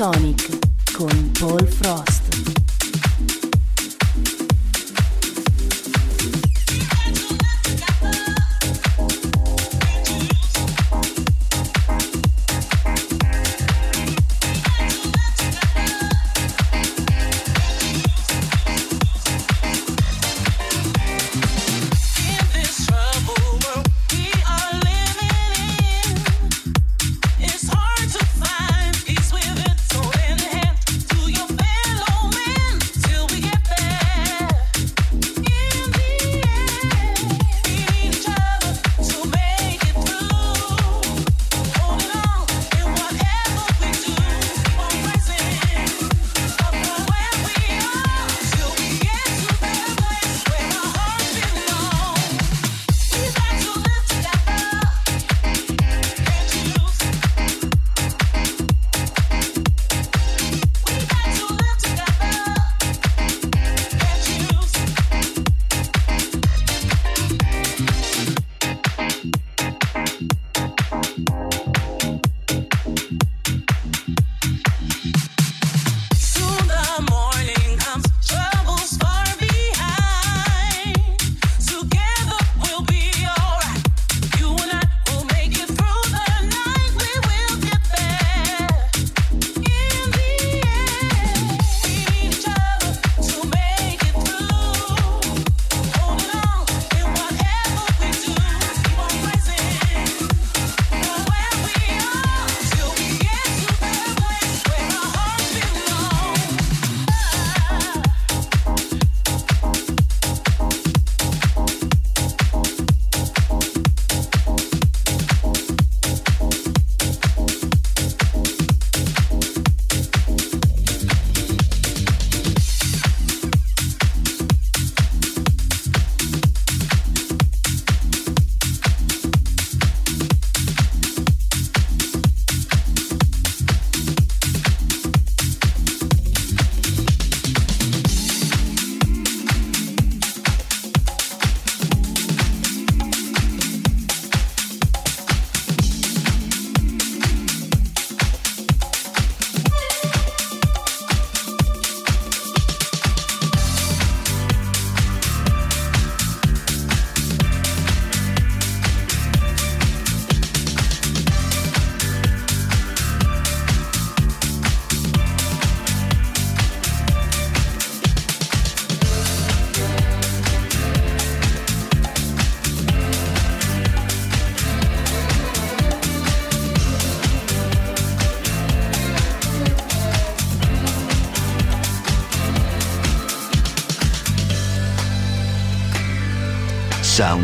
Sony.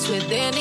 Secrets with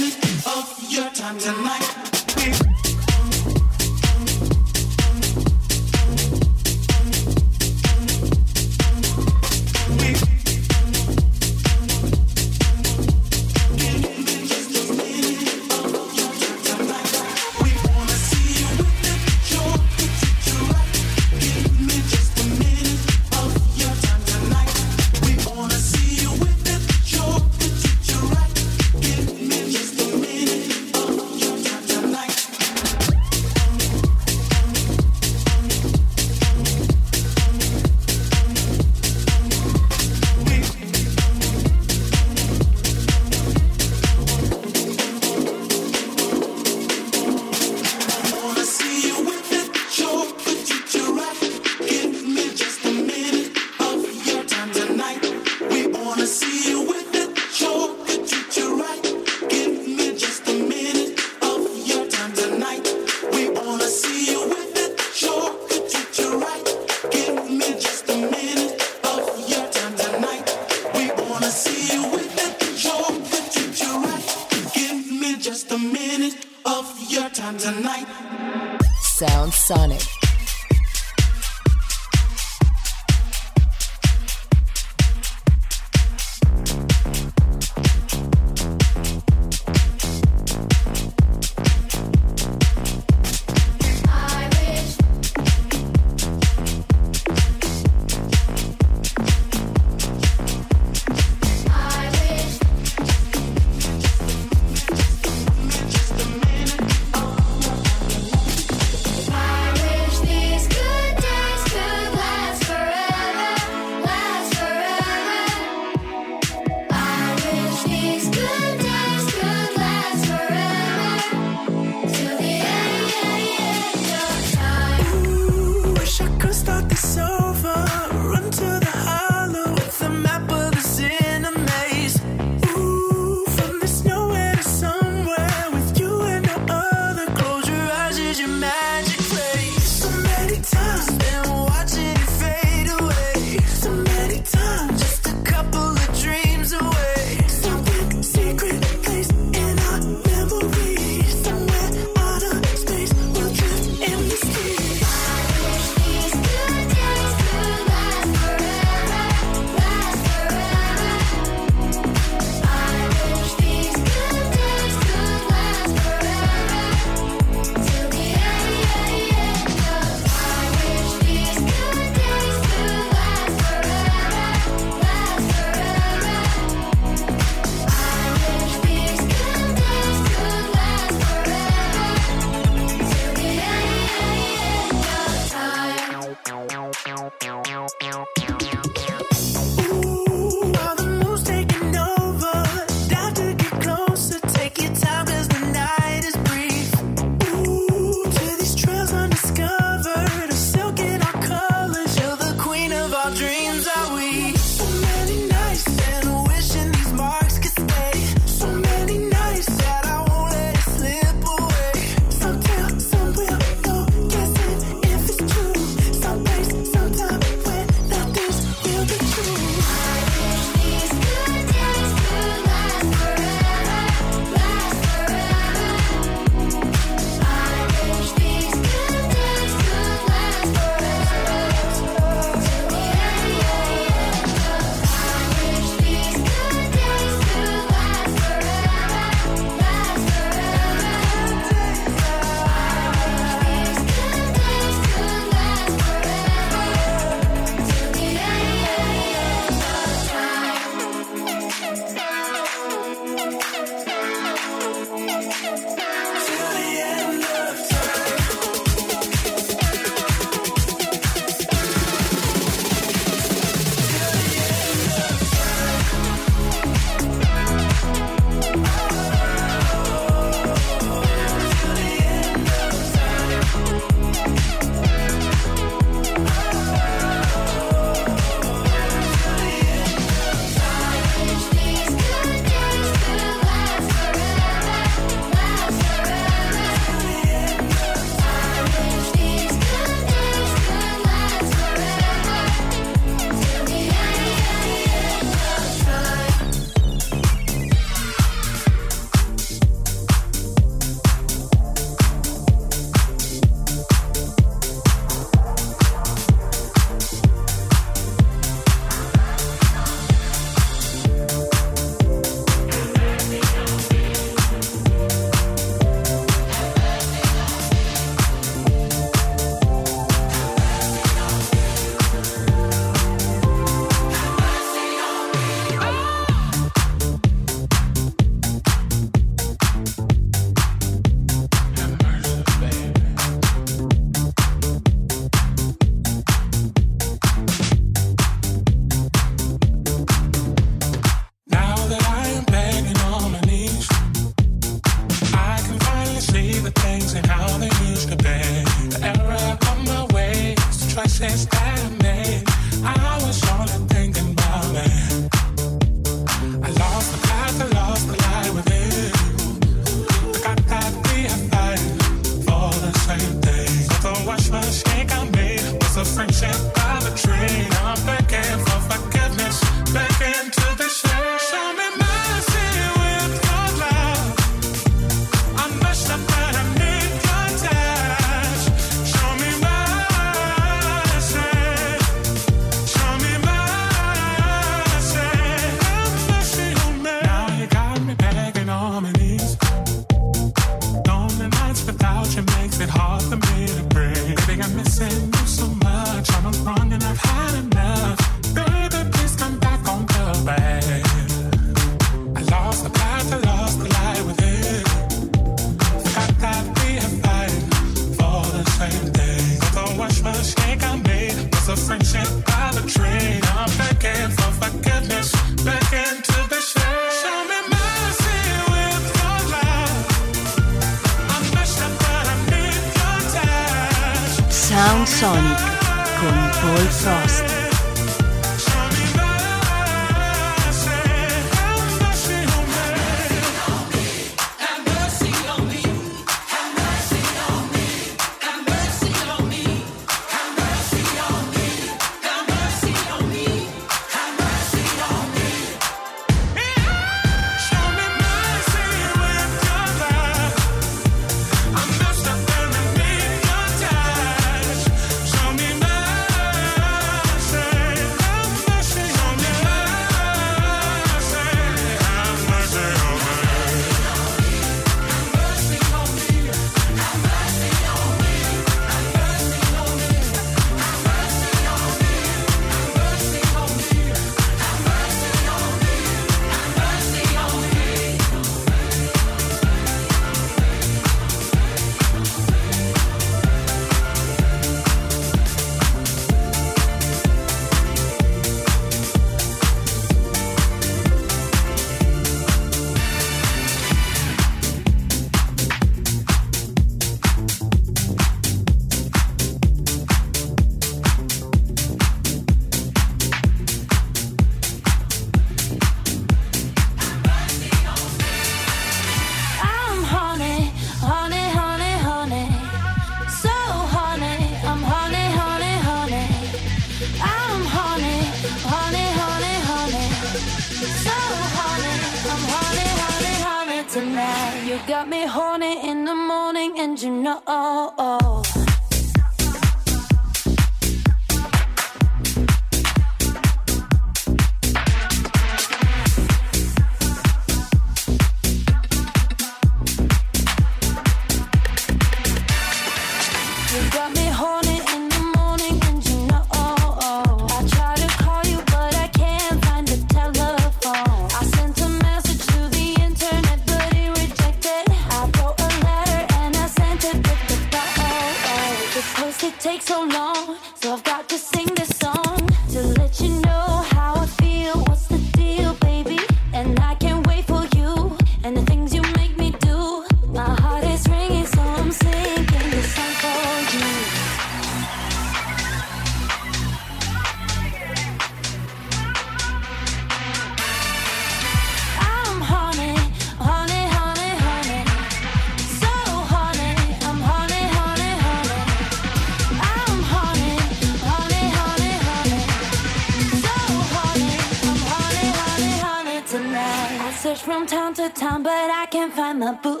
can't find